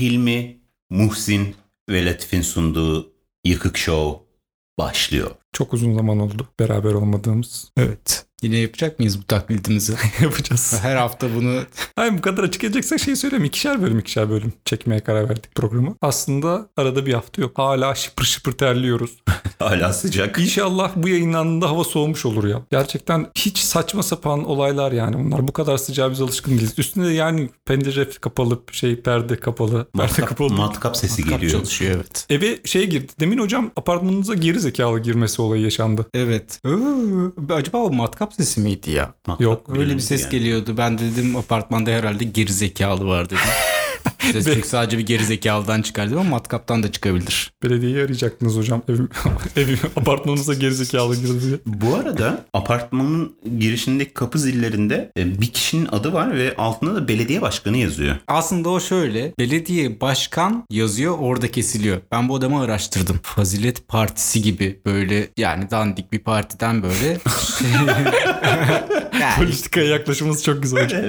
Hilmi, Muhsin ve Latif'in sunduğu Yıkık Show başlıyor. Çok uzun zaman oldu beraber olmadığımız. Evet. Yine yapacak mıyız bu taklidimizi? Yapacağız. Her hafta bunu Hayır bu kadar açık edeceksen şey söyleyeyim. İkişer bölüm ikişer bölüm çekmeye karar verdik programı. Aslında arada bir hafta yok. Hala şıpır şıpır terliyoruz. Hala sıcak. İnşallah bu yayınlandığında hava soğumuş olur ya. Gerçekten hiç saçma sapan olaylar yani bunlar. Bu kadar sıcağa biz alışkın değiliz. Üstünde yani pencere kapalı, şey perde kapalı. Perde Matkap, kapalı. matkap sesi kap geliyor. çalışıyor evet. Eve şey girdi. Demin hocam apartmanınıza geri zekalı girmesi olayı yaşandı. Evet. Ee, acaba o matkap sesi miydi ya? Yok, Öyle bir ses yani. geliyordu. Ben de dedim apartmanda herhalde geri zekalı var dedim. Ses çünkü sadece bir geri zekalıdan çıkar dedim ama matkaptan da çıkabilir. Belediyeyi arayacaktınız hocam. Evim, evim apartmanınıza geri zekalı girdi diye. Bu arada apartmanın girişindeki kapı zillerinde e, bir kişinin adı var ve altında da belediye başkanı yazıyor. Aslında o şöyle. Belediye başkan yazıyor orada kesiliyor. Ben bu adamı araştırdım. Fazilet Partisi gibi böyle yani dandik bir partiden böyle yani Politikaya yaklaşımımız çok güzel hocam.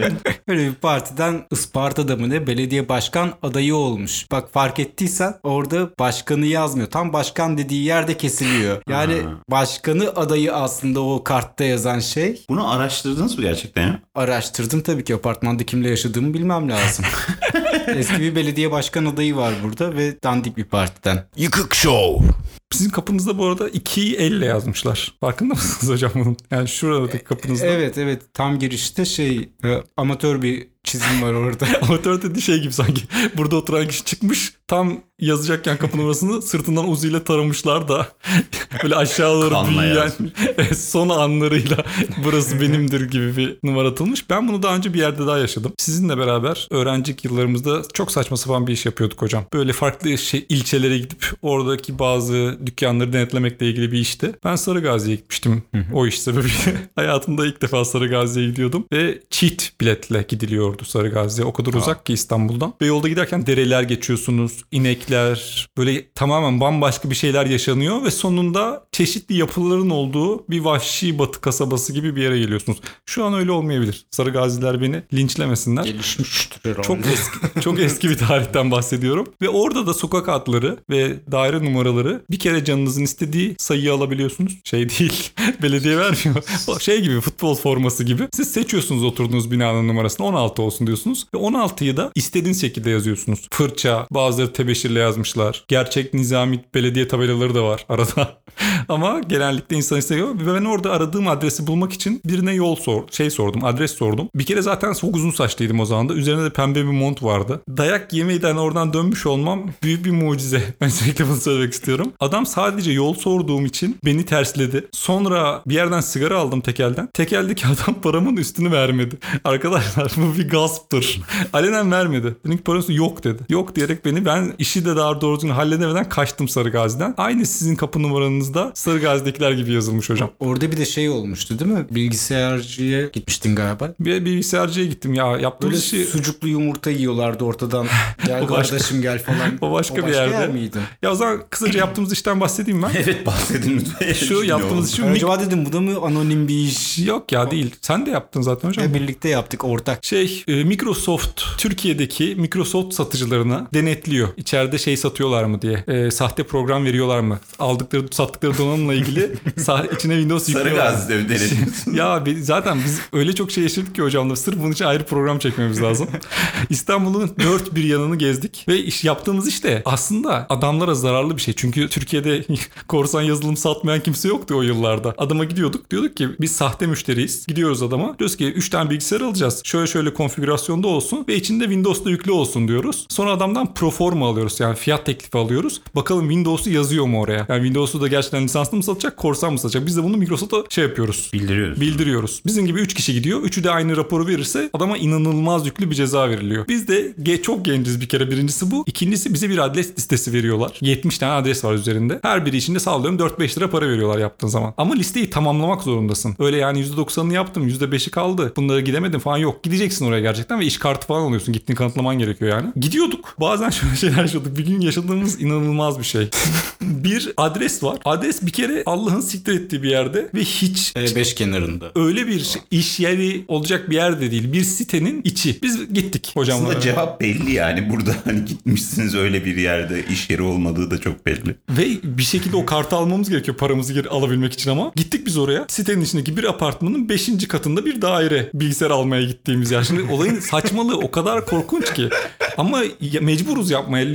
böyle bir partiden Isparta'da mı ne belediye başkan adayı olmuş. Bak fark ettiysen orada başkanı yazmıyor. Tam başkan dediği yerde kesiliyor. Yani Ha. başkanı adayı aslında o kartta yazan şey. Bunu araştırdınız mı gerçekten ya? Araştırdım tabii ki apartmanda kimle yaşadığımı bilmem lazım. Eski bir belediye başkan adayı var burada ve dandik bir partiden. Yıkık Show. Sizin kapınızda bu arada ikiyi elle yazmışlar. Farkında mısınız hocam bunun? Yani şuradaki kapınızda. Evet evet tam girişte şey e, amatör bir çizim var orada. Amatör dediği şey gibi sanki. Burada oturan kişi çıkmış. Tam yazacakken kapı numarasını sırtından uzuyla taramışlar da böyle aşağı doğru Kanla büyüyen son anlarıyla burası benimdir gibi bir numara atılmış. Ben bunu daha önce bir yerde daha yaşadım. Sizinle beraber öğrencilik yıllarımızda çok saçma sapan bir iş yapıyorduk hocam. Böyle farklı şey, ilçelere gidip oradaki bazı dükkanları denetlemekle ilgili bir işti. Ben Sarıgazi'ye gitmiştim o iş sebebiyle. Hayatımda ilk defa Sarıgazi'ye gidiyordum ve çift biletle gidiliyordu Sarıgazi'ye. O kadar uzak ki İstanbul'dan. Ve yolda giderken dereler geçiyorsunuz, inekler, böyle tamamen bambaşka bir şeyler yaşanıyor ve sonunda çeşitli yapıların olduğu bir vahşi batı kasabası gibi bir yere geliyorsunuz. Şu an öyle olmayabilir. Sarıgaziler beni linçlemesinler. Gelişmiştir herhalde. Çok eski, çok eski bir tarihten bahsediyorum. Ve orada da sokak adları ve daire numaraları bir kere canınızın istediği sayıyı alabiliyorsunuz. Şey değil, belediye vermiyor. Şey gibi futbol forması gibi. Siz seçiyorsunuz oturduğunuz binanın numarasını 16 olsun diyorsunuz. Ve 16'yı da istediğiniz şekilde yazıyorsunuz. Fırça, bazıları tebeşirle yazmışlar. Gerçek nizami belediye tabelaları da var arada. Ama genellikle insan istiyor. Ve ben orada aradığım adresi bulmak için birine yol sor, şey sordum, adres sordum. Bir kere zaten çok uzun saçlıydım o zaman da. Üzerine de pembe bir mont vardı. Dayak yemeyden oradan dönmüş olmam büyük bir mucize. Sürekli bunu söylemek istiyorum. Adam sadece yol sorduğum için beni tersledi. Sonra bir yerden sigara aldım tekelden. Tekeldeki adam paramın üstünü vermedi. Arkadaşlar bu bir gasptır. Alenen vermedi. Dedim ki parası yok dedi. Yok diyerek beni ben işi de daha doğru düzgün halledemeden kaçtım Sarıgazi'den. Aynı sizin kapı numaranızda Sarıgazi'dekiler gibi yazılmış hocam. Orada bir de şey olmuştu değil mi? Bilgisayarcıya gitmiştin galiba. Bir bilgisayarcıya gittim ya. Yaptığımız Böyle işi... sucuklu yumurta yiyorlardı ortadan. Gel O başka- kardeşim gel falan. O başka bir yer yerde. miydi? Ya o zaman kısaca yaptığımız işten bahsedeyim ben. Evet bahsedin lütfen. Şu yaptığımız şu acaba dedim bu da mı anonim bir iş? Yok ya değil. Sen de yaptın zaten hocam. Ve birlikte yaptık ortak. Şey e, Microsoft Türkiye'deki Microsoft satıcılarına denetliyor. İçeride şey satıyorlar mı diye. E, sahte program veriyorlar mı? Aldıkları sattıkları donanımla ilgili sah- içine Windows yüklüyorlar. Sarıgazi'de bir denetim. ya zaten biz öyle çok şey yaşadık ki hocamla. Sırf bunun için ayrı program çekmemiz lazım. İstanbul'un dört bir yanını gezdik. Ve iş yaptığımız işte aslında adamlara zararlı bir şey. Çünkü Türkiye'de korsan yazılım satmayan kimse yoktu o yıllarda. Adama gidiyorduk. Diyorduk ki biz sahte müşteriyiz. Gidiyoruz adama. Diyoruz ki 3 tane bilgisayar alacağız. Şöyle şöyle konfigürasyonda olsun ve içinde Windows'da yüklü olsun diyoruz. Sonra adamdan proforma alıyoruz. Yani fiyat teklifi alıyoruz. Bakalım Windows'u yazıyor mu oraya? Yani Windows'u da gerçekten lisanslı mı satacak, korsan mı satacak? Biz de bunu Microsoft'a şey yapıyoruz. Bildiriyoruz. Bildiriyoruz. Bizim gibi 3 kişi gidiyor. Üçü de aynı raporu verirse adama inanılmaz yüklü bir ceza veriliyor. Biz de ge- çok genciz bir kere. Birincisi bu. İkincisi bize bir adres listesi veriyorlar. 70 tane adres var üzerinde. Her biri içinde sallıyorum 4-5 lira para veriyorlar yaptığın zaman. Ama listeyi tamamlamak zorundasın. Öyle yani %90'ını yaptım %5'i kaldı. Bunlara gidemedim falan yok. Gideceksin oraya gerçekten ve iş kartı falan alıyorsun. Gittiğini kanıtlaman gerekiyor yani. Gidiyorduk. Bazen şöyle şeyler yaşadık. Bir gün yaşadığımız inanılmaz bir şey. bir adres var. Adres bir kere Allah'ın siktir ettiği bir yerde ve hiç E5 kenarında. öyle bir şey- iş yeri olacak bir yerde değil. Bir sitenin içi. Biz gittik hocamla. Aslında cevap belli yani. Burada hani gitmişsiniz öyle bir yerde iş yeri olmadığı da çok belli. Ve bir şekilde o kartı almamız gerekiyor paramızı geri alabilmek için ama. Gittik biz oraya. Sitenin içindeki bir apartmanın 5. katında bir daire bilgisayar almaya gittiğimiz yer. Şimdi olayın saçmalığı o kadar korkunç ki. Ama ya- mecburuz yapmaya.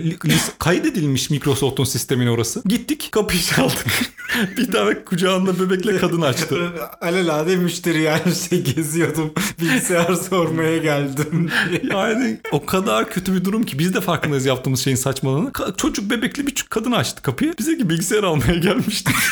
Kaydedilmiş Microsoft'un sistemine orası. Gittik kapıyı çaldık. bir tane kucağında bebekle kadın açtı. Alelade müşteri yani şey geziyordum. Bilgisayar sormaya geldim. Yani o kadar kötü bir durum ki biz de farkındayız yaptığımız şeyin saçmalığını. Ka- çocuk bebekli bir kadın açtı kapıyı. Bize ki bilgisayar almaya gelmişti.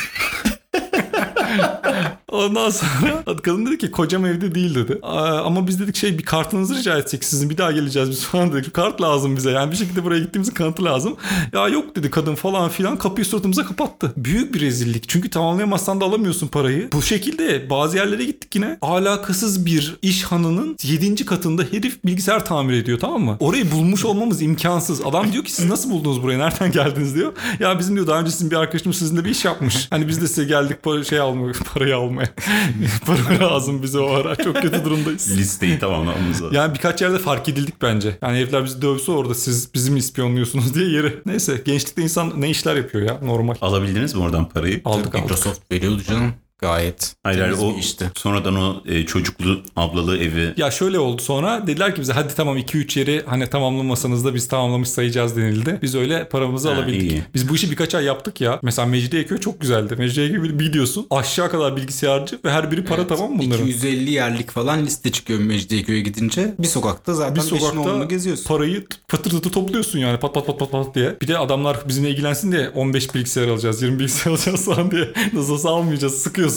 Ondan sonra kadın dedi ki kocam evde değil dedi. Ama biz dedik şey bir kartınızı rica etsek sizin bir daha geleceğiz biz falan dedik. Kart lazım bize yani bir şekilde buraya gittiğimizin kanıtı lazım. Ya yok dedi kadın falan filan kapıyı suratımıza kapattı. Büyük bir rezillik çünkü tamamlayamazsan da alamıyorsun parayı. Bu şekilde bazı yerlere gittik yine. Alakasız bir iş hanının 7. katında herif bilgisayar tamir ediyor tamam mı? Orayı bulmuş olmamız imkansız. Adam diyor ki siz nasıl buldunuz burayı nereden geldiniz diyor. Ya bizim diyor daha önce sizin bir arkadaşımız sizinle bir iş yapmış. Hani biz de size geldik para, şey almaya, parayı almaya. Para lazım bize o ara. Çok kötü durumdayız. Listeyi tamamlamamız lazım. Yani birkaç yerde fark edildik bence. Yani herifler bizi dövse orada siz bizim ispiyonluyorsunuz diye yeri. Neyse gençlikte insan ne işler yapıyor ya normal. Alabildiniz mi oradan parayı? Aldık aldık. Microsoft veriyordu canım. Gayet. Hayır hayır temiz o bir işti. sonradan o e, çocuklu ablalı evi Ya şöyle oldu sonra dediler ki bize hadi tamam 2-3 yeri hani tamamlamasanız da biz tamamlamış sayacağız denildi. Biz öyle paramızı Ha, alabildik. iyi. Biz bu işi birkaç ay yaptık ya. Mesela Mecidiyeköy çok güzeldi. Mecidiyeköy bir gidiyorsun aşağı kadar bilgisayarcı ve her biri para tamam mı bunların? 250 yerlik falan liste çıkıyor Mecidiyeköy'e gidince. Bir sokakta zaten bir sokakta sokakta geziyorsun. parayı patır patır topluyorsun yani pat pat pat pat pat diye. Bir de adamlar bizimle ilgilensin diye 15 bilgisayar alacağız 20 bilgisayar alacağız falan diye. Nasıl olsa almayacağız sıkıyorsun.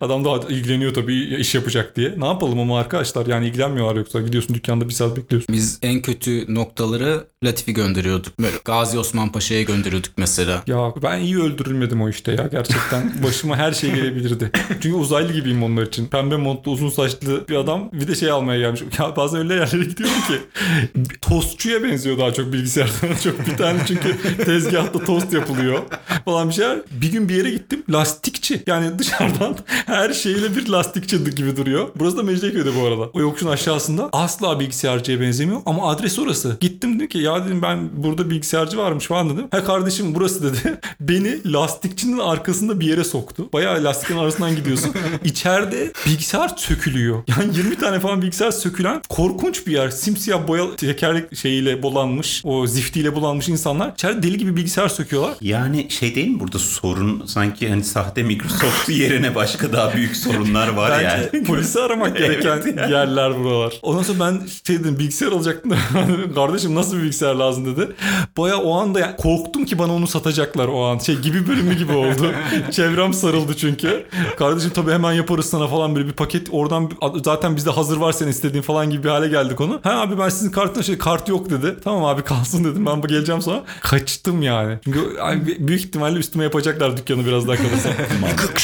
Adam da ilgileniyor tabii iş yapacak diye. Ne yapalım ama arkadaşlar yani ilgilenmiyorlar yoksa gidiyorsun dükkanda bir saat bekliyorsun. Biz en kötü noktaları Latifi gönderiyorduk. Böyle Gazi Osman Paşa'ya gönderiyorduk mesela. Ya ben iyi öldürülmedim o işte ya gerçekten. Başıma her şey gelebilirdi. Çünkü uzaylı gibiyim onlar için. Pembe montlu uzun saçlı bir adam bir de şey almaya gelmiş. Ya bazen öyle yerlere gidiyorum ki tostçuya benziyor daha çok bilgisayardan çok bir tane çünkü tezgahta tost yapılıyor falan bir şeyler. Bir gün bir yere gittim lastikçi yani dışarıdan her şeyle bir lastikçi gibi duruyor. Burası da Mecidiyeköy'de bu arada. O yokuşun aşağısında asla bilgisayarcıya benzemiyor ama adres orası. Gittim dedim ki ya dedim ben burada bilgisayarcı varmış falan dedim. Ha kardeşim burası dedi. Beni lastikçinin arkasında bir yere soktu. Bayağı lastiklerin arasından gidiyorsun. İçeride bilgisayar sökülüyor. Yani 20 tane falan bilgisayar sökülen korkunç bir yer. Simsiyah boyalı tekerlek şeyiyle bulanmış. O ziftiyle bulanmış insanlar. İçeride deli gibi bilgisayar söküyorlar. Yani şey değil mi burada sorun sanki hani sahte Microsoft yerine başka daha büyük sorunlar var Bence yani. polisi aramak gereken Evet ya. yerler buralar. Ondan sonra ben şey dedim bilgisayar alacaktım kardeşim nasıl bir bilgisayar lazım dedi. Baya o anda yani korktum ki bana onu satacaklar o an. Şey gibi bölümü gibi oldu. Çevrem sarıldı çünkü. Kardeşim tabii hemen yaparız sana falan böyle bir paket oradan zaten bizde hazır var senin istediğin falan gibi bir hale geldik onu. Ha abi ben sizin kartına şey kart yok dedi. Tamam abi kalsın dedim ben bu geleceğim sonra. Kaçtım yani. Çünkü abi büyük ihtimalle üstüme yapacaklar dükkanı biraz daha kalırsa. Kık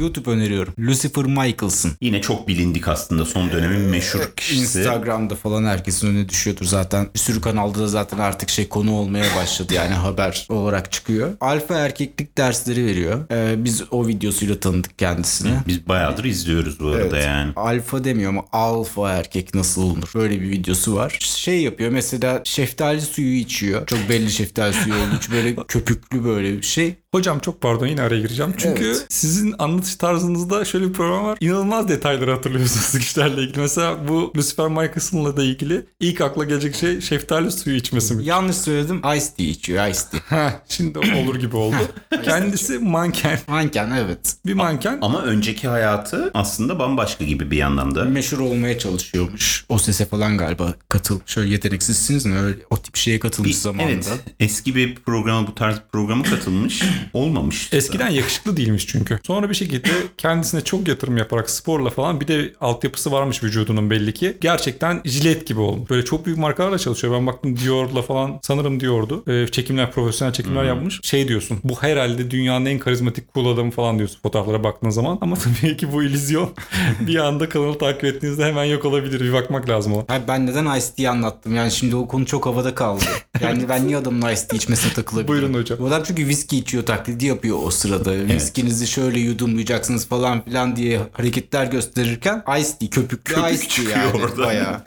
YouTube öneriyorum. Lucifer Michaelson. Yine çok bilindik aslında son dönemin meşhur kişisi. Instagram'da falan herkesin önüne düşüyordur zaten. Bir sürü kanalda da zaten artık şey konu olmaya başladı yani haber olarak çıkıyor. Alfa erkeklik dersleri veriyor. Ee, biz o videosuyla tanıdık kendisini. Biz bayağıdır izliyoruz bu arada Evet. yani. Alfa demiyor ama alfa erkek nasıl olunur? Böyle bir videosu var. Şey yapıyor mesela şeftali suyu içiyor. Çok belli şeftali suyu olduğu için böyle köpüklü böyle bir şey. Hocam çok pardon yine araya gireceğim. Çünkü Evet. sizin anlatış tarzınızda şöyle bir problem var. İnanılmaz detayları hatırlıyorsunuz kişilerle ilgili. Mesela bu Lucifer Michaelson'la da ilgili ilk akla gelecek şey şeftali suyu içmesi mi? Yanlış söyledim. Ice tea içiyor. Ice tea. Şimdi olur gibi oldu. Kendisi manken. Manken evet. Bir manken. Ama önceki hayatı aslında bambaşka gibi bir yandan da. Meşhur olmaya çalışıyormuş. O sese falan galiba katıl. Şöyle yeteneksizsiniz mi? Öyle o tip şeye katılmış zamanında. Evet. Eski bir programa bu tarz bir programa katılmış. Olmamış. Eskiden yakışıklı değilmiş çünkü. Sonra bir şekilde kendisine çok yatırım yaparak sporla falan bir de altyapısı varmış vücudunun belli ki. Gerçekten jilet gibi olmuş. Böyle çok büyük markalarla çalışıyor. Ben baktım Dior'la falan sanırım Dior'du. Ee, çekimler, profesyonel çekimler yapmış. Şey diyorsun. Bu herhalde dünyanın en karizmatik cool adamı falan diyorsun fotoğraflara baktığın zaman. Ama tabii ki bu illüzyon bir anda kanalı takip ettiğinizde hemen yok olabilir. Bir bakmak lazım ona. Ben neden Ice Tea'yi anlattım? Yani şimdi o konu çok havada kaldı. Yani ben niye adamın Ice Tea içmesine takılabilirim? Buyurun hocam. Bu adam çünkü viski içiyor taklidi yapıyor o sırada. Viskinizi şöyle yudumlayacaksınız falan filan diye hareketler gösterirken Ice Tea, köpüklü Köpük Ice Tea yani oradan. bayağı.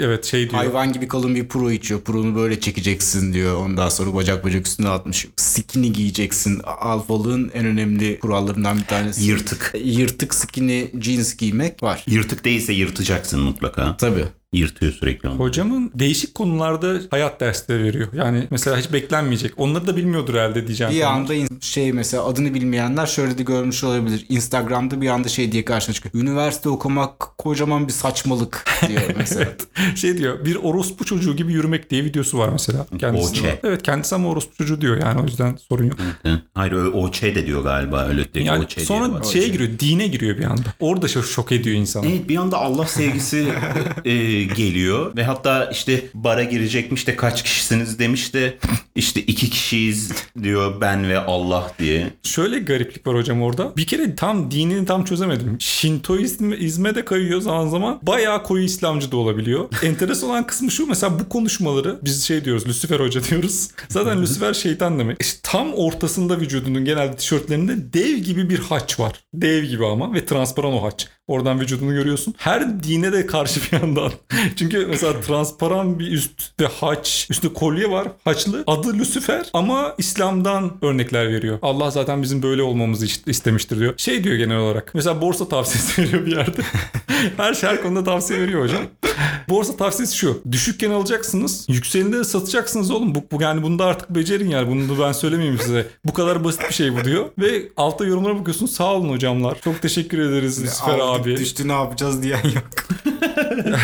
Evet şey diyor. Hayvan gibi kalın bir pro içiyor. Pro'nu böyle çekeceksin diyor. Ondan sonra bacak bacak üstüne atmış. Skinny giyeceksin. Alfalı'nın en önemli kurallarından bir tanesi. Yırtık. Yırtık skinny jeans giymek var. Yırtık değilse yırtacaksın mutlaka. Tabii. Yırtıyor sürekli onu. Hocamın değişik konularda hayat dersleri veriyor. Yani mesela hiç beklenmeyecek. Onları da bilmiyordur herhalde diyeceğim. Bir konular. anda in- şey mesela adını bilmeyenler şöyle de görmüş olabilir. Instagram'da bir anda şey diye karşına çıkıyor. Üniversite okumak kocaman bir saçmalık diyor mesela. şey diyor bir orospu çocuğu gibi yürümek diye videosu var mesela. Kendisi Oçe. Evet kendisi ama orospu çocuğu diyor yani o yüzden sorun yok. Hı. Hayır öyle OÇ de diyor galiba öyle değil. Yani OÇ sonra şeye giriyor dine giriyor bir anda. Orada şok, şok ediyor insanı. Evet bir anda Allah sevgisi e, geliyor. Ve hatta işte bara girecekmiş de kaç kişisiniz demiş de işte iki kişiyiz diyor ben ve Allah diye. Şöyle gariplik var hocam orada. Bir kere tam dinini tam çözemedim. Şintoizme de kayıyor zaman zaman. Bayağı koyu İslamcı da olabiliyor. Enteresan olan kısmı şu mesela bu konuşmaları biz şey diyoruz Lucifer Hoca diyoruz. Zaten Lucifer şeytan demek. İşte tam ortasında vücudunun genelde tişörtlerinde dev gibi bir haç var. Dev gibi ama ve transparan o haç. Oradan vücudunu görüyorsun. Her dine de karşı bir yandan. Çünkü mesela transparan bir üst ve haç, üstünde kolye var. Haçlı. Adı Lucifer ama İslam'dan örnekler veriyor. Allah zaten bizim böyle olmamızı ist- istemiştir diyor. Şey diyor genel olarak. Mesela borsa tavsiyesi veriyor bir yerde. her şey her konuda tavsiye veriyor hocam. Borsa tavsiyesi şu. Düşükken alacaksınız. Yükselinde de satacaksınız oğlum. Bu, bu yani bunu da artık becerin yani. Bunu da ben söylemeyeyim size. Bu kadar basit bir şey bu diyor. Ve altta yorumlara bakıyorsun. Sağ olun hocamlar. Çok teşekkür ederiz Aldık, abi. Düştü ne yapacağız diyen yok.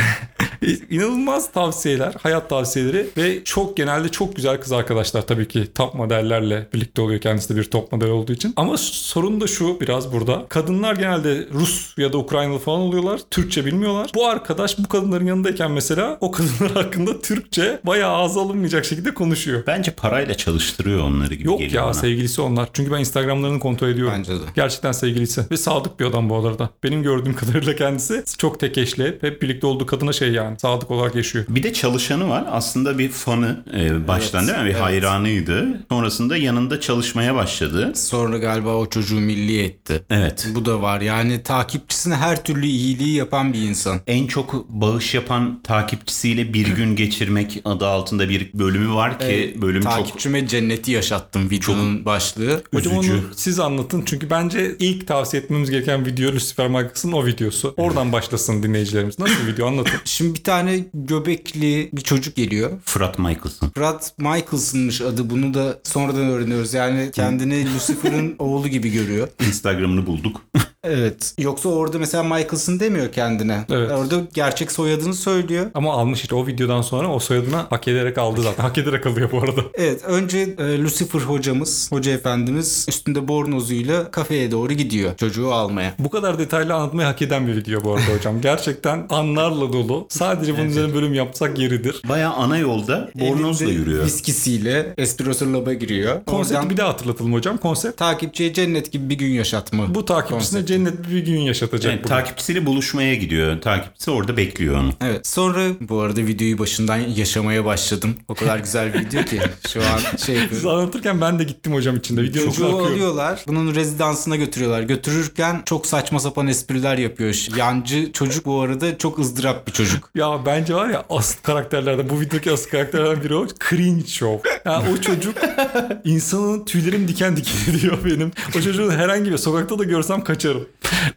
İnanılmaz tavsiyeler, hayat tavsiyeleri ve çok genelde çok güzel kız arkadaşlar tabii ki top modellerle birlikte oluyor kendisi de bir top model olduğu için. Ama sorun da şu biraz burada. Kadınlar genelde Rus ya da Ukraynalı falan oluyorlar. Türkçe bilmiyorlar. Bu arkadaş bu kadınların yanındayken mesela o kadınlar hakkında Türkçe bayağı ağza alınmayacak şekilde konuşuyor. Bence parayla çalıştırıyor onları gibi Yok geliyor ya bana. sevgilisi onlar. Çünkü ben Instagram'larını kontrol ediyorum. Bence de. Gerçekten sevgilisi. Ve sadık bir adam bu arada. Benim gördüğüm kadarıyla kendisi çok tek eşli. Hep, hep birlikte olduğu kadına şey yani. Sadık olarak yaşıyor. Bir de çalışanı var. Aslında bir fanı e, baştan değil mi? Bir evet. hayranıydı. Sonrasında yanında çalışmaya başladı. Sonra galiba o çocuğu milli etti. Evet. Bu da var. Yani takipçisine her türlü iyiliği yapan bir insan. En çok bağış yapan takipçisiyle bir gün geçirmek adı altında bir bölümü var ki bölüm çok Takipçime cenneti yaşattım videonun başlığı. Hocam Üzücü. onu siz anlatın. Çünkü bence ilk tavsiye etmemiz gereken video Lucifer Marcus'ın o videosu. Oradan başlasın dinleyicilerimiz. Nasıl bir video anlatın. Şimdi bir tane göbekli bir çocuk geliyor. Fırat Michaelson. Frat Michaels'ınmış adı. Bunu da sonradan öğreniyoruz. Yani kendini Lucifer'ın oğlu gibi görüyor. Instagram'ını bulduk. Evet. Yoksa orada mesela Michaelson demiyor kendine. Evet. Orada gerçek soyadını söylüyor. Ama almış işte o videodan sonra o soyadına hak ederek aldı zaten. Hak ederek alıyor bu arada. Evet önce e, Lucifer hocamız, hoca efendimiz üstünde bornozuyla kafeye doğru gidiyor çocuğu almaya. Bu kadar detaylı anlatmayı hak eden bir video bu arada hocam. Gerçekten anlarla dolu. Sadece bunun üzerine bölüm yapsak yeridir. Bayağı ana yolda bornozla Elinde yürüyor. Viskisiyle Espresso Lab'a giriyor. Konsepti Oradan bir daha hatırlatalım hocam. Konsept takipçiye cennet gibi bir gün yaşatma. bu takipçisine Konsept. Cennet bir gün yaşatacak. Yani takipçisiyle buluşmaya gidiyor. Takipçisi orada bekliyor onu. Evet. Sonra bu arada videoyu başından yaşamaya başladım. O kadar güzel bir video ki şu an şey Siz anlatırken ben de gittim hocam içinde. İçine Çocuğu akıyorum. alıyorlar. Bunun rezidansına götürüyorlar. Götürürken çok saçma sapan espriler yapıyor. Yancı çocuk bu arada çok ızdırap bir çocuk. Ya bence var ya asıl karakterlerden bu videodaki asıl karakterlerden biri o. Cringe show. Ya o çocuk insanın tüylerim diken diken ediyor benim. O çocuğu herhangi bir sokakta da görsem kaçarım.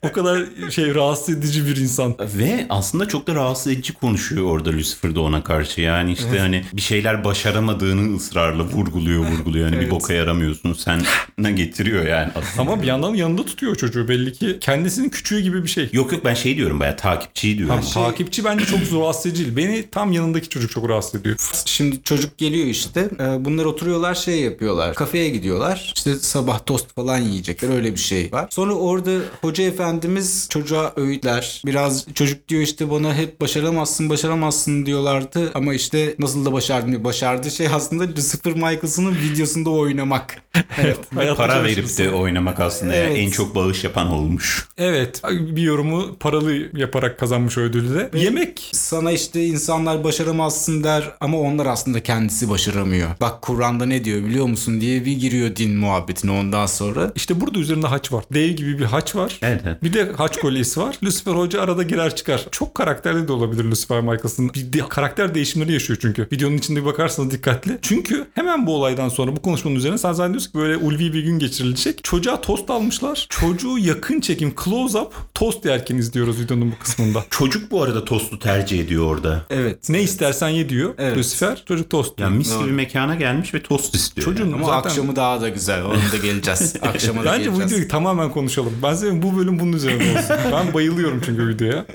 O kadar şey rahatsız edici bir insan. Ve aslında çok da rahatsız edici konuşuyor orada Lucifer de ona karşı. Yani işte hani bir şeyler başaramadığını ısrarla vurguluyor vurguluyor. Yani bir Evet. boka yaramıyorsun sen ne getiriyor yani aslında. Ama bir yandan yanında tutuyor çocuğu belli ki. Kendisinin küçüğü gibi bir şey. Yok yok ben şey diyorum bayağı takipçiyi diyorum. Tam takipçi bence çok rahatsız edici. Beni tam yanındaki çocuk çok rahatsız ediyor. Şimdi çocuk geliyor işte. Ee, Bunlar oturuyorlar şey yapıyorlar. Kafeye gidiyorlar. İşte sabah tost falan yiyecekler. Öyle bir şey var. Sonra orada hoca efendimiz çocuğa öğütler. Biraz çocuk diyor işte bana hep başaramazsın başaramazsın diyorlardı ama işte nasıl da başardım diyor. Başardığı şey aslında Lucifer Michaels'ın videosunda oynamak. Evet. Para verip de oynamak aslında. Evet. en çok bağış yapan olmuş. Evet. Bir yorumu paralı yaparak kazanmış o ödülü de. Yemek. Sana işte insanlar başaramazsın der ama onlar aslında kendisi başaramıyor. Bak Kur'an'da ne diyor biliyor musun diye bir giriyor din muhabbetine ondan sonra. İşte burada üzerinde haç var. Dev gibi bir haç var. Evet, evet. Bir de haç kolyesi var. Lucifer Hoca arada girer çıkar. Çok karakterli de olabilir Lucifer Michaels'ın. Bir de- karakter değişimleri yaşıyor çünkü. Videonun içinde bir bakarsanız dikkatli. Çünkü hemen bu olaydan sonra bu konuşmanın üzerine sen zannediyorsun ki böyle ulvi bir gün geçirilecek. Çocuğa tost almışlar. Çocuğu yakın çekim close up tost yerken izliyoruz videonun bu kısmında. Çocuk bu arada tostu tercih ediyor orada. Evet. Ne istersen ye diyor Evet. Lucifer. Çocuk tost Ya diyor. mis gibi mekana gelmiş ve tost istiyor. Çocuğun yani. Ama zaten... akşamı daha da güzel. Onu da geleceğiz. Akşama da Bence bu geleceğiz. videoyu tamamen konuşalım. Ben seviyorum bu bölüm bunun üzerine olsun. ben bayılıyorum çünkü videoya.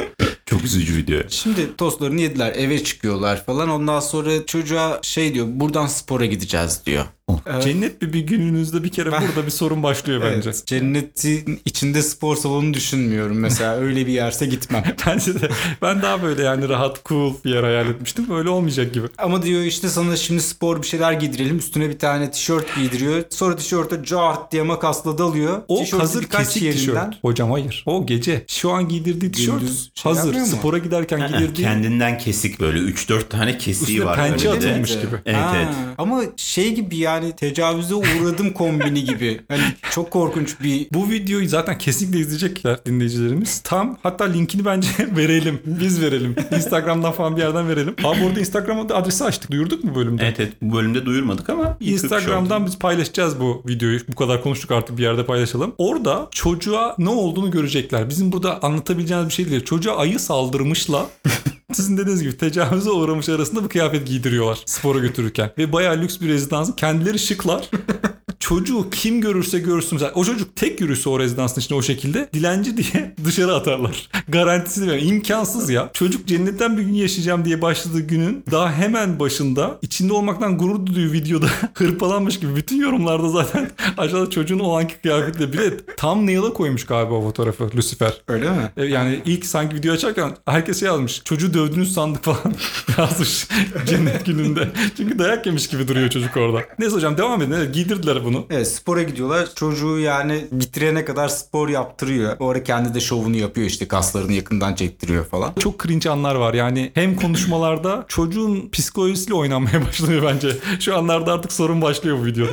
Çok üzücü video. Şimdi tostlarını yediler eve çıkıyorlar falan ondan sonra çocuğa şey diyor buradan spora gideceğiz diyor. Evet. Cennet bir, bir gününüzde bir kere burada bir sorun başlıyor bence. Evet, cennetin içinde spor salonu düşünmüyorum mesela öyle bir yerse gitmem. Bence de ben daha böyle yani rahat cool bir yer hayal etmiştim. Böyle olmayacak gibi. Ama diyor işte sana şimdi spor bir şeyler giydirelim üstüne bir tane tişört giydiriyor sonra tişörte cart diye makasla dalıyor. O Tişörtü hazır kesik yerinden- tişört. Hocam hayır. O gece. Şu an giydirdiği tişört Gündüz şey hazır. Spora giderken giydirdiği. Kendinden kesik böyle 3-4 tane kesiği Üstüne var. pençe böyle de. atılmış gibi. Evet Ha, evet. Ama şey gibi yani tecavüze uğradım kombini gibi. Hani çok korkunç bir Bu videoyu zaten kesinlikle izleyecekler dinleyicilerimiz. Tam hatta linkini bence verelim. Biz verelim. Instagram'dan falan bir yerden verelim. Abi orada Instagram'da adresi açtık. Duyurduk mu bölümde? Evet evet bu bölümde duyurmadık ama kişi Instagram'dan biz paylaşacağız bu videoyu. Bu kadar konuştuk artık bir yerde paylaşalım. Orada çocuğa ne olduğunu görecekler. Bizim burada anlatabileceğimiz bir şey değil. Çocuğa ayı saldırmışla sizin dediğiniz gibi tecavüze uğramış arasında bir kıyafet giydiriyorlar spora götürürken. Ve bayağı lüks bir rezidansın. Kendileri şıklar. Çocuğu kim görürse görsün. Mesela o çocuk tek yürüse o rezidansın içinde o şekilde dilenci diye dışarı atarlar. Garantisi ver. İmkansız ya. Çocuk cennetten bir gün yaşayacağım diye başladığı günün daha hemen başında içinde olmaktan gurur duyduğu videoda hırpalanmış gibi bütün yorumlarda zaten aşağıda çocuğun o anki kıyafetle bile tam nail'a koymuş galiba o fotoğrafı Lucifer. öyle mi? E, Yani ilk sanki video açarken herkes şey yazmış. Çocuğu dövdünüz sandık falan yazmış cennet gününde. Çünkü dayak yemiş gibi duruyor çocuk orada. Neyse hocam devam edin. Evet, giydirdiler bunu. Evet spora gidiyorlar. Çocuğu yani bitirene kadar spor yaptırıyor. O ara kendi de şovunu yapıyor işte kaslarını yakından çektiriyor falan. Çok cringe anlar var. Yani hem konuşmalarda çocuğun psikolojisiyle oynanmaya başlıyor bence. Şu anlarda artık sorun başlıyor bu videoda.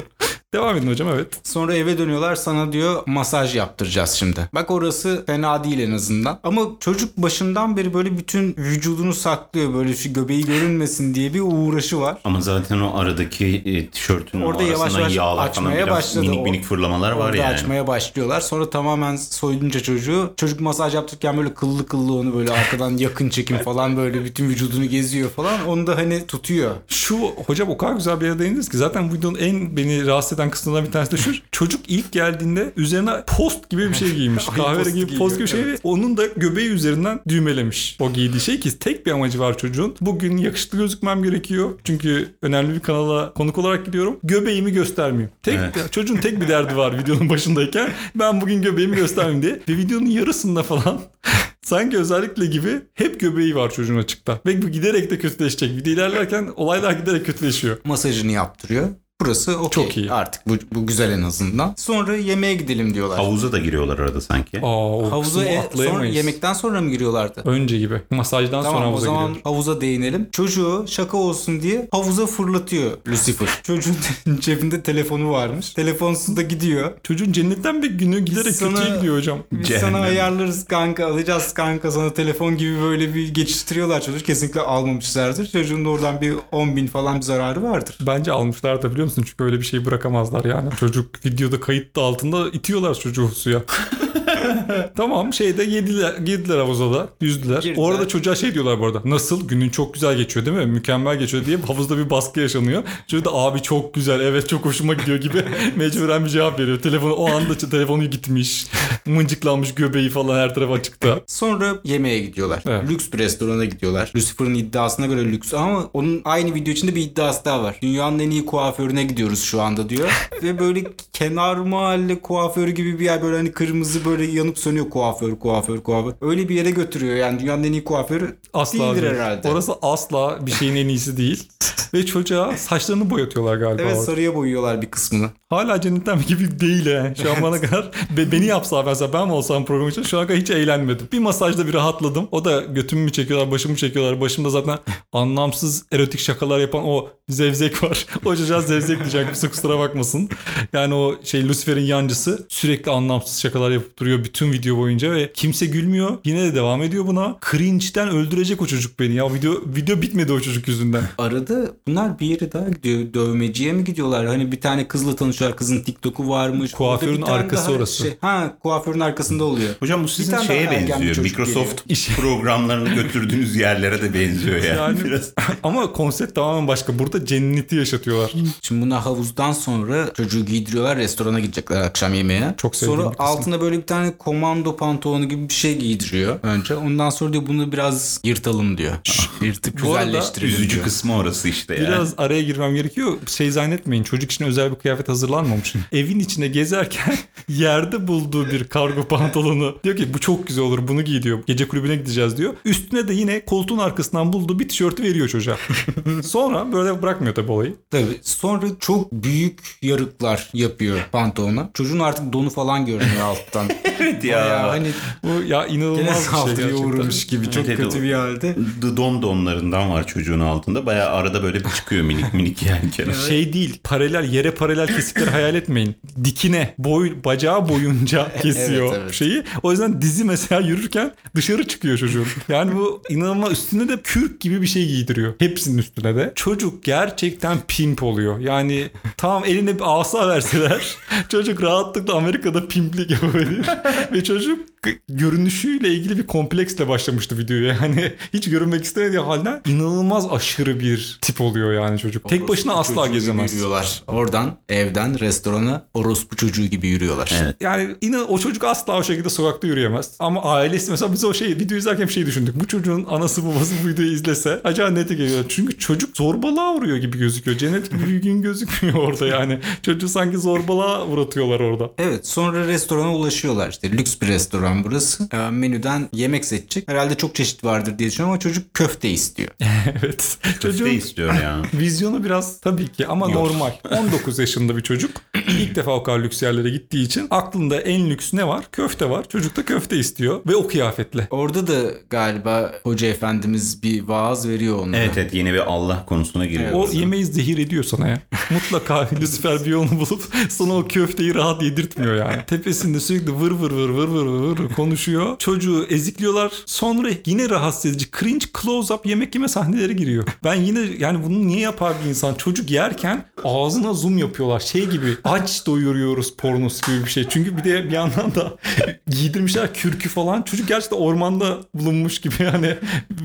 Devam edin hocam evet. Sonra eve dönüyorlar sana diyor masaj yaptıracağız şimdi. Bak orası fena değil en azından. Ama çocuk başından beri böyle bütün vücudunu saklıyor. Böyle şu göbeği görünmesin diye bir uğraşı var. Ama zaten o aradaki e, tişörtün Orada Orada yavaş yavaş yağlar açmaya falan biraz başladı minik minik fırlamalar var Orada yani. açmaya başlıyorlar. Sonra tamamen soyunca çocuğu. Çocuk masaj yaptırırken böyle kıllı kıllı onu böyle arkadan yakın çekim falan böyle bütün vücudunu geziyor falan. Onu da hani tutuyor. Şu hocam o kadar güzel bir yere değindiniz ki zaten bu videonun en beni rahatsız eden kısımlarından bir tanesi de şu. Çocuk ilk geldiğinde üzerine post gibi bir şey giymiş. Kahverengi post gibi post gibi bir şey ve onun da göbeği üzerinden düğmelemiş. O giydiği şey ki tek bir amacı var çocuğun. Bugün yakışıklı gözükmem gerekiyor. Çünkü önemli bir kanala konuk olarak gidiyorum. Göbeğimi göstermeyeyim. Tek Evet. çocuğun tek bir derdi var videonun başındayken. Ben bugün göbeğimi göstermeyeyim diye. Ve videonun yarısında falan Sanki özellikle gibi hep göbeği var çocuğun açıkta. Ve bu giderek de kötüleşecek. Video ilerlerken olaylar giderek kötüleşiyor. Masajını yaptırıyor. Burası okey. Çok iyi. Artık bu, bu güzel en azından. Sonra yemeğe gidelim diyorlar. Havuza da giriyorlar arada sanki. Aa, o Havuza e, sonra yemekten sonra mı giriyorlardı? Önce gibi. Masajdan sonra Tamam o havuza zaman giriyor. havuza değinelim. Çocuğu şaka olsun diye havuza fırlatıyor Lucifer. Çocuğun cebinde telefonu varmış. Telefonsuz da gidiyor. Çocuğun cennetten bir günü giderek Sana- kötüye gidiyor hocam. Biz Cehennem. sana ayarlarız kanka alacağız kanka sana telefon gibi böyle bir geçiştiriyorlar çocuk. Kesinlikle almamışlardır. Çocuğun da oradan bir 10 bin falan bir zararı vardır. Bence almışlar da biliyor musun? Çünkü öyle bir şey bırakamazlar yani. Çocuk videoda kayıt da altında itiyorlar çocuğu suya. tamam şeyde yediler, girdiler havuza da yüzdüler. Girdiler. Orada çocuğa şey diyorlar bu arada. Nasıl? Günün çok güzel geçiyor değil mi? Mükemmel geçiyor diye havuzda bir baskı yaşanıyor. Çocuk da abi çok güzel evet çok hoşuma gidiyor gibi mecburen bir cevap veriyor. Telefonu o anda telefonu gitmiş. Mıncıklanmış göbeği falan her tarafa açıkta. Sonra yemeğe gidiyorlar. Evet. Lüks bir restorana gidiyorlar. Lucifer'ın iddiasına göre lüks ama onun aynı video içinde bir iddiası daha var. Dünyanın en iyi kuaförüne gidiyoruz şu anda diyor. Ve böyle kenar mahalle kuaförü gibi bir yer böyle hani kırmızı böyle böyle yanıp sönüyor kuaför, kuaför, kuaför. Öyle bir yere götürüyor yani dünyanın en iyi kuaförü Asla değildir değil. herhalde. Orası asla bir şeyin en iyisi değil. Ve çocuğa saçlarını boyatıyorlar galiba. Evet orada. sarıya boyuyorlar bir kısmını. Hala cennetten gibi değil he. Şu an bana kadar be- beni yapsa mesela ben mi olsam program için şu an kadar hiç eğlenmedim. Bir masajda bir rahatladım. O da götümü mü çekiyorlar, başımı çekiyorlar. Başımda zaten anlamsız erotik şakalar yapan o zevzek var. o çocuğa zevzek diyecek kimse kusura bakmasın. Yani o şey Lucifer'in yancısı sürekli anlamsız şakalar yapıp duruyor bütün video boyunca ve kimse gülmüyor. Yine de devam ediyor buna. Cringe'den öldürecek o çocuk beni ya. Video video bitmedi o çocuk yüzünden. Arada bunlar bir yere daha gidiyor. Dövmeciye mi gidiyorlar? Hani bir tane kızla tanışıyorlar. Kızın TikTok'u varmış. Kuaförün arkası orası. ha kuaförün arkasında oluyor. Hocam bu sizin şeye benziyor. Microsoft İş- programlarını götürdüğünüz yerlere de benziyor yani. Yani- Biraz. Ama konsept tamamen başka. Burada cenneti yaşatıyorlar. Şimdi bunlar havuzdan sonra çocuğu giydiriyorlar. Restorana gidecekler akşam yemeğe. Çok Sonra altına böyle bir tane komando pantolonu gibi bir şey giydiriyor önce. Ondan sonra diyor bunu biraz yırtalım diyor. Yırtıp güzelleştirelim Üzücü diyor. kısmı orası işte ya. Biraz araya girmem gerekiyor. Şey zannetmeyin çocuk için özel bir kıyafet hazırlanmamış. Evin içinde gezerken yerde bulduğu bir kargo pantolonu diyor ki bu çok güzel olur bunu giy diyor. Gece kulübüne gideceğiz diyor. Üstüne de yine koltuğun arkasından bulduğu bir tişörtü veriyor çocuğa. Sonra böyle bırakmıyor tabii olayı. Tabii. Sonra çok büyük yarıklar yapıyor pantolona. Çocuğun artık donu falan görünüyor alttan. Evet ya. Bayağı hani Bu ya inanılmaz bir şey uğramış gibi. Çok Evet, kötü bir halde. The Don donlarından var çocuğun altında. Bayağı arada böyle bir çıkıyor minik minik yani kenara. Şey değil paralel yere paralel kesikleri hayal etmeyin. Dikine boy bacağı boyunca kesiyor Evet, evet. şeyi. O yüzden dizi mesela yürürken dışarı çıkıyor çocuğun. Yani bu inanılmaz üstüne de kürk gibi bir şey giydiriyor. Hepsinin üstüne de. Çocuk gerçekten pimp oluyor. Yani tamam eline bir asa verseler çocuk rahatlıkla Amerika'da pimplik yapabilir. Ve çocuk görünüşüyle ilgili bir kompleksle başlamıştı videoya. Yani hiç görünmek istemediği halden inanılmaz aşırı bir tip oluyor yani çocuk. Tek başına asla gezemez. Yürüyorlar. Oradan evden restorana orospu çocuğu gibi yürüyorlar. Evet. Yani inan o çocuk asla o şekilde sokakta yürüyemez. Ama ailesi mesela biz o şey video izlerken bir şey düşündük. Bu çocuğun anası babası bu videoyu izlese acaba nete geliyor. Çünkü çocuk zorbalığa uğruyor gibi gözüküyor. Cennet gibi bir gün gözükmüyor orada yani. Çocuğu sanki zorbalığa uğratıyorlar orada. Evet sonra restorana ulaşıyorlar işte lüks bir restoran burası. Ee, menüden yemek seçecek. Herhalde çok çeşit vardır diye düşünüyorum ama çocuk köfte istiyor. evet. Köfte Çocuğun istiyor ya. vizyonu biraz tabii ki ama Yok. normal. 19 yaşında bir çocuk. İlk defa o kadar lüks yerlere gittiği için aklında en lüks ne var? Köfte var. Çocuk da köfte istiyor ve o kıyafetle. Orada da galiba hoca efendimiz bir vaaz veriyor onlara. Evet evet yine bir Allah konusuna giriyor. O yemeği zehir ediyor sana ya. Mutlaka Lucifer bir yolunu bulup sana o köfteyi rahat yedirtmiyor yani. Tepesinde sürekli vır vır vır vır vır vır vır konuşuyor. Çocuğu ezikliyorlar. Sonra yine rahatsız edici cringe close up yemek yeme sahneleri giriyor. Ben yine yani bunu niye yapar bir insan? Çocuk yerken ağzına zoom yapıyorlar. Şey gibi aç doyuruyoruz pornosu gibi bir şey. Çünkü bir de bir yandan da giydirmişler kürkü falan. Çocuk gerçekten ormanda bulunmuş gibi yani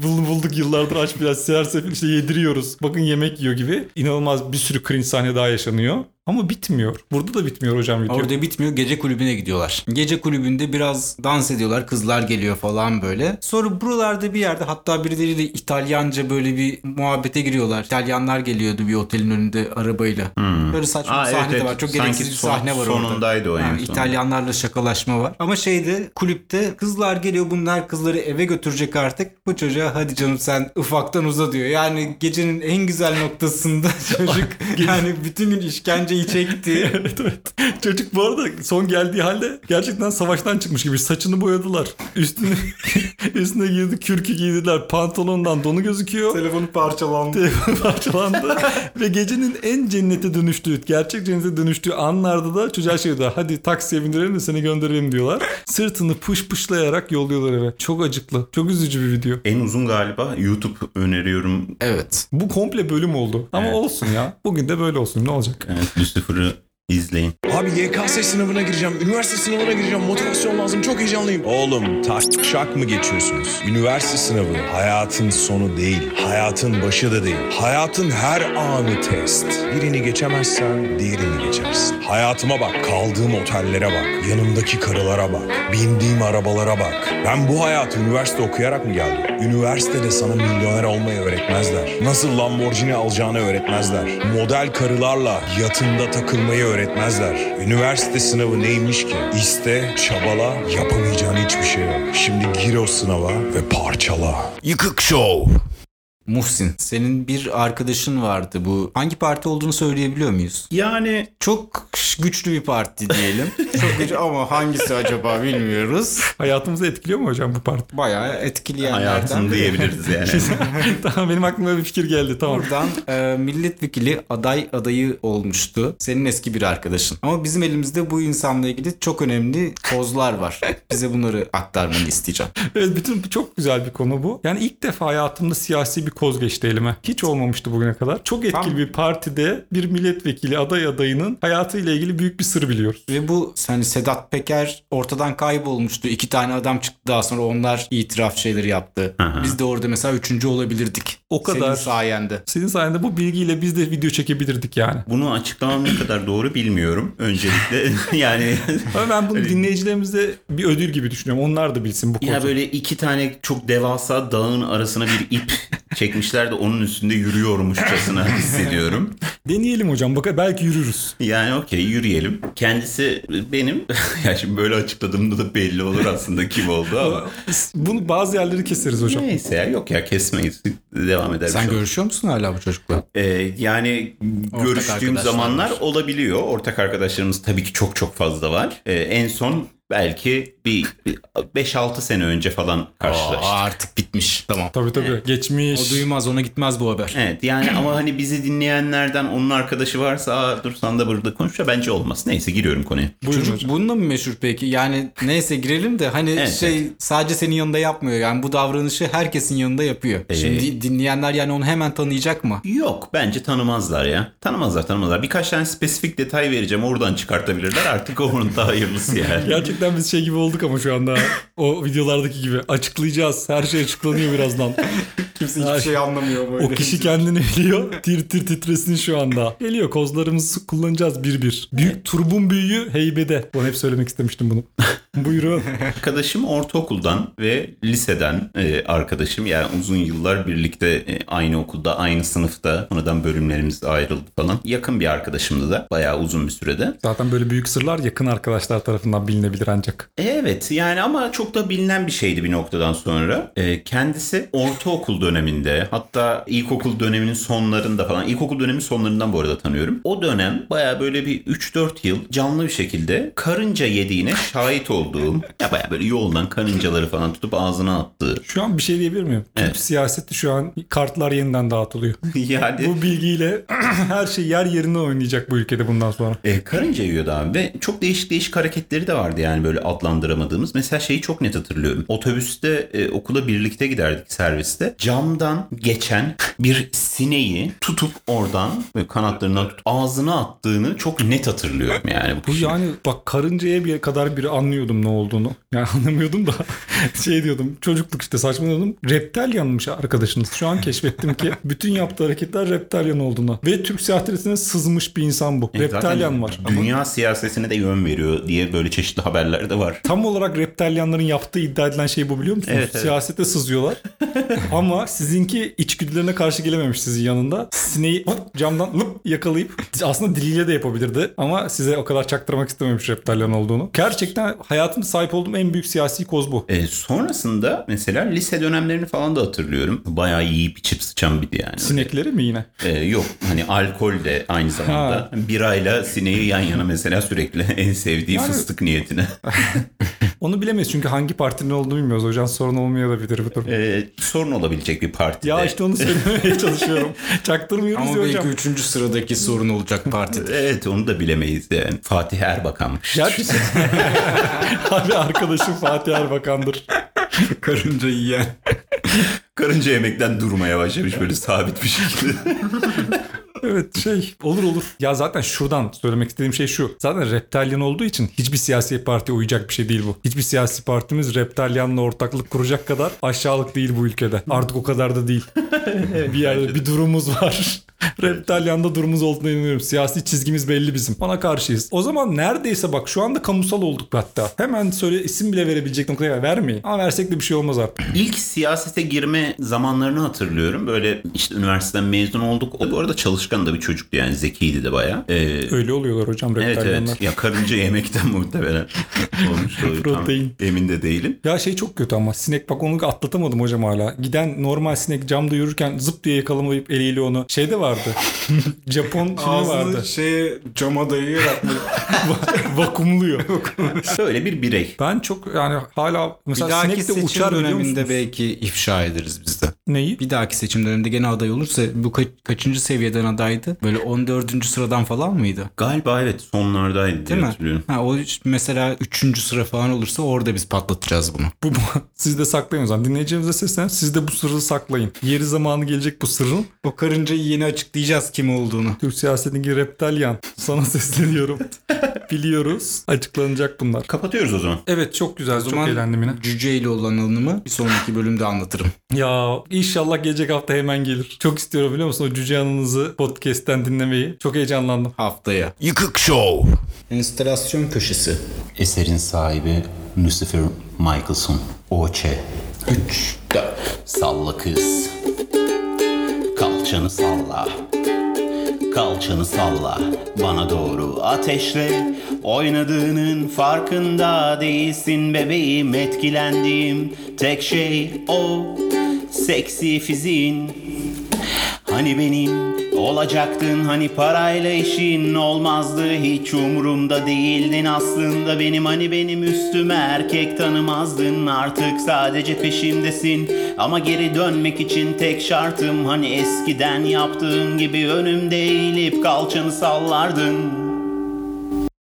bul- bulduk yıllardır aç biraz seher sefil işte yediriyoruz. Bakın yemek yiyor gibi. İnanılmaz bir sürü cringe sahne daha yaşanıyor. Ama bitmiyor. Burada da bitmiyor hocam video. Orada bitmiyor gece kulübüne gidiyorlar. Gece kulübünde biraz dans ediyorlar kızlar geliyor falan böyle. Sonra buralarda bir yerde hatta birileriyle İtalyanca böyle bir muhabbete giriyorlar. İtalyanlar geliyordu bir otelin önünde arabayla. Böyle saçma Aa, bir evet, sahne de var. Çok Sanki gereksiz bir son- sahne var orada. sonundaydı o Ha, son. İtalyanlarla şakalaşma var. Ama şeyde kulüpte kızlar geliyor bunlar kızları eve götürecek artık. Bu çocuğa hadi canım sen ufaktan uza diyor. Yani gecenin en güzel noktasında çocuk yani bütün gün işkenceyi çekti. evet evet. Çocuk bu arada son geldiği halde gerçekten savaştan çıkmış gibi saçını boyadılar. Üstüne üstüne girdi kürkü giydiler. Pantolondan donu gözüküyor. Telefonu parçalandı. Telefon parçalandı ve gecenin en cennete dönüştüğü, gerçek cennete dönüştüğü anlarda da çocuğa şey diyorlar. Hadi taksiye bindirelim de seni gönderelim diyorlar. Sırtını pış pışlayarak yolluyorlar eve. Çok acıklı. Çok üzücü bir video. En uzun galiba YouTube öneriyorum. Evet. Bu komple bölüm oldu. Ama Evet. olsun ya. Bugün de böyle olsun. Ne olacak? Evet, ルスフル izleyin. Abi YKS sınavına gireceğim, üniversite sınavına gireceğim, motivasyon lazım, çok heyecanlıyım. Oğlum taş şak mı geçiyorsunuz? Üniversite sınavı hayatın sonu değil, hayatın başı da değil. Hayatın her anı test. Birini geçemezsen diğerini geçersin. Hayatıma bak, kaldığım otellere bak, yanımdaki karılara bak, bindiğim arabalara bak. Ben bu hayatı üniversite okuyarak mı geldim? Üniversitede sana milyoner olmayı öğretmezler. Nasıl Lamborghini alacağını öğretmezler. Model karılarla yatında takılmayı öğretmezler öğretmezler. Üniversite sınavı neymiş ki? İste, çabala, yapamayacağın hiçbir şey yok. Şimdi gir o sınava ve parçala. Yıkık Show. Muhsin senin bir arkadaşın vardı bu. Hangi parti olduğunu söyleyebiliyor muyuz? Yani Çok güçlü bir parti diyelim. Çok güçlü ama hangisi acaba bilmiyoruz. Hayatımızı etkiliyor mu hocam bu parti? Bayağı etkileyenlerden hayatını diyebiliriz yani. tamam benim aklıma bir fikir geldi tamam. Buradan e, milletvekili aday adayı olmuştu. Senin eski bir arkadaşın. Ama bizim elimizde bu insanla ilgili çok önemli kozlar var. Bize bunları aktarmanı isteyeceğim. Evet bütün çok güzel bir konu bu. Yani ilk defa hayatımda siyasi bir koz geçti elime. Hiç olmamıştı bugüne kadar. Çok etkili Tamam. bir partide bir milletvekili aday adayının hayatıyla ilgili büyük bir sır biliyoruz. Ve bu hani Sedat Peker ortadan kaybolmuştu. İki tane adam çıktı daha sonra onlar itiraf şeyleri yaptı. Aha. Biz de orada mesela üçüncü olabilirdik. O kadar. Senin sayende. Senin sayende bu bilgiyle biz de video çekebilirdik yani. Bunu açıklamam ne kadar doğru bilmiyorum. Öncelikle yani Ama ben bunu dinleyicilerimize bir ödül gibi düşünüyorum. Onlar da bilsin bu konuyu. ya böyle iki tane çok devasa dağın arasına bir ip çekmişler de onun üstünde yürüyormuşçasına hissediyorum. Deneyelim hocam. Bak belki yürürüz. Yani okey yürüyelim. Kendisi benim ya şimdi böyle açıkladığımda da belli olur aslında kim oldu ama Bunu bazı yerleri keseriz hocam. neyse ya yok ya kesmeyiz. Devam eder. Sen görüşüyor musun hala bu çocukla? Ee, yani Ortak görüştüğüm zamanlar olabiliyor. Ortak arkadaşlarımız tabii ki çok çok fazla var. Ee, en son belki bir bir 5-6 sene önce falan karşılaştık. Aa, artık bitmiş. Tamam. Tabii tabii. Geçmiş. O duymaz ona gitmez bu haber. Evet yani ama hani bizi dinleyenlerden onun arkadaşı varsa Aa, dur sen de burada konuş ya bence olmaz. Neyse giriyorum konuya. Buyurun Çocuk hocam. bununla mı meşhur peki? Yani neyse girelim de hani Evet, şey sadece senin yanında yapmıyor. Yani bu davranışı herkesin yanında yapıyor. Şimdi dinleyenler yani onu hemen tanıyacak mı? Yok bence tanımazlar ya. Tanımazlar tanımazlar. Birkaç tane spesifik detay vereceğim oradan çıkartabilirler. Artık onun daha hayırlısı yani. Gerçekten biz şey gibi olduk ama şu anda. O videolardaki gibi. Açıklayacağız. Her şey açıklanıyor birazdan. Kimse hiçbir şey anlamıyor o kişi kendini biliyor. Tir tir titresin şu anda. Geliyor kozlarımızı kullanacağız bir bir. Büyük turbun büyüğü heybede. Bunu hep söylemek istemiştim bunu. Buyurun. Arkadaşım ortaokuldan ve liseden e, arkadaşım. Yani uzun yıllar birlikte e, aynı okulda, aynı sınıfta. Sonradan bölümlerimiz ayrıldı falan. Yakın bir arkadaşımdı da. Bayağı uzun bir sürede. Zaten böyle büyük sırlar yakın arkadaşlar tarafından bilinebilir ancak. Evet yani ama çok da bilinen bir şeydi bir noktadan sonra. E, kendisi ortaokul döneminde hatta ilkokul döneminin sonlarında falan. ilkokul döneminin sonlarından bu arada tanıyorum. O dönem bayağı böyle bir 3-4 yıl canlı bir şekilde karınca yediğine şahit olduğum. Ya bayağı böyle yoldan karıncaları falan tutup ağzına attığı. Şu an bir şey diyebilir miyim? Evet. siyaseti şu an kartlar yeniden dağıtılıyor. yani Bu bilgiyle her şey yer yerine oynayacak bu ülkede bundan sonra. E, karınca yiyordu abi ve çok değişik değişik hareketleri de vardı yani böyle adlandıramadığımız. Mesela şeyi çok net hatırlıyorum. Otobüste e, okula birlikte giderdik serviste. Camdan geçen bir sineği tutup oradan ve kanatlarından tutup ağzına attığını çok net hatırlıyorum yani. Bu kişi. yani bak karıncaya bir kadar bir anlıyordum ne olduğunu. Yani anlamıyordum da şey diyordum çocukluk işte saçmalıyordum. Reptalyanmış arkadaşınız. Şu an keşfettim ki bütün yaptığı hareketler reptalyan olduğunu. Ve Türk siyasetine sızmış bir insan bu. E, zaten reptalyan var. Ama Dünya siyasetine de yön veriyor diye böyle çeşitli haberler de var. tam olarak reptalyanların yaptığı iddia edilen şey bu biliyor musunuz? Evet, evet. Siyasete sızıyorlar. Ama sizinki içgüdülerine karşı gelememiş sizin yanında. Sineği hop, camdan lıp yakalayıp aslında diliyle de yapabilirdi. Ama size o kadar çaktırmak istememiş reptalyan olduğunu. Gerçekten hayatımda sahip olduğum en büyük siyasi koz bu. E, sonrasında mesela lise dönemlerini falan da hatırlıyorum. Bayağı yiyip içip sıçan biri yani. Sinekleri mi yine? Ee, yok hani alkol de aynı zamanda. Birayla sineği yan yana mesela sürekli en sevdiği Yani- fıstık niyetine. Onu bilemeyiz çünkü hangi partinin olduğunu bilmiyoruz. Hocam sorun olmayabilir bu durum. Ee, sorun olabilecek bir partide. Ya işte onu söylemeye çalışıyorum. Çaktırmıyoruz Ama ya belki hocam. üçüncü sıradaki sorun olacak partide. Evet onu da bilemeyiz yani. Fatih Erbakan'mış. Gerçekten. Abi arkadaşım Fatih Erbakan'dır. Karınca yiyen. Karınca yemekten durmaya başlamış böyle sabit bir şekilde. Evet şey olur olur. Ya zaten şuradan söylemek istediğim şey şu. Zaten reptalyan olduğu için hiçbir siyasi partiye uyacak bir şey değil bu. Hiçbir siyasi partimiz reptalyanla ortaklık kuracak kadar aşağılık değil bu ülkede. Artık o kadar da değil. bir yerde bir durumumuz var. Reptalyanda durumumuz olduğuna inanıyorum. Siyasi çizgimiz belli bizim. Ona karşıyız. O zaman neredeyse bak şu anda kamusal olduk hatta. Hemen söyle isim bile verebilecek noktaya vermeyin. Ama versek de bir şey olmaz artık. İlk siyasete girme zamanlarını hatırlıyorum. Böyle işte üniversiteden mezun olduk. O bu arada çalışkan da bir çocuktu yani zekiydi de bayağı. Ee, Öyle oluyorlar hocam Evet evet. Ya karınca yemekten muhtemelen olmuş oluyor. Tam Protein. emin de değilim. Ya şey çok kötü ama sinek bak onu atlatamadım hocam hala. Giden normal sinek camda yürürken zıp diye yakalamayıp eliyle onu. Şeyde vardı. Japon filmi vardı. şeye cama dayayarak Va- vakumluyor. Böyle bir birey. ben çok yani hala bir mesela dahaki sinek de seçim uçar biliyor döneminde musunuz? belki ifşa ederiz biz de. Neyi? Bir dahaki seçim döneminde gene aday olursa bu ka- kaçıncı seviyeden adaydı? Böyle 14. sıradan falan mıydı? Galiba evet sonlardaydı diye Değil mi? hatırlıyorum. Ha, o mesela 3. sıra falan olursa orada biz patlatacağız bunu. Bu, bu. Siz de saklayın o zaman. Dinleyicilerimize seslen. Siz de bu sırrı saklayın. Yeri zamanı gelecek bu sırrın. O karıncayı yeni açıklayacağız kim olduğunu. Türk siyasetindeki reptalyan. Sana sesleniyorum. Biliyoruz. Açıklanacak bunlar. Kapatıyoruz o zaman. Evet çok güzel. O çok zaman eğlendim yine. cüceyle olan anımı bir sonraki bölümde anlatırım. Ya inşallah gelecek hafta hemen gelir. Çok istiyorum biliyor musun o cüce anınızı podcast'ten dinlemeyi. Çok heyecanlandım. Haftaya. Yıkık Show. Enstalasyon köşesi. Eserin sahibi Lucifer Michelson. Oçe. 3, 4. Salla kız. Kalçanı salla. Kalçanı salla. Bana doğru ateşle. Oynadığının farkında değilsin bebeğim. Etkilendiğim tek şey o. Seksi fiziğin. Hani benim olacaktın hani parayla işin olmazdı. Hiç umurumda değildin aslında. Benim hani benim üstüme erkek tanımazdın. Artık sadece peşimdesin. Ama geri dönmek için tek şartım hani eskiden yaptığın gibi önümde eğilip kalçanı sallardın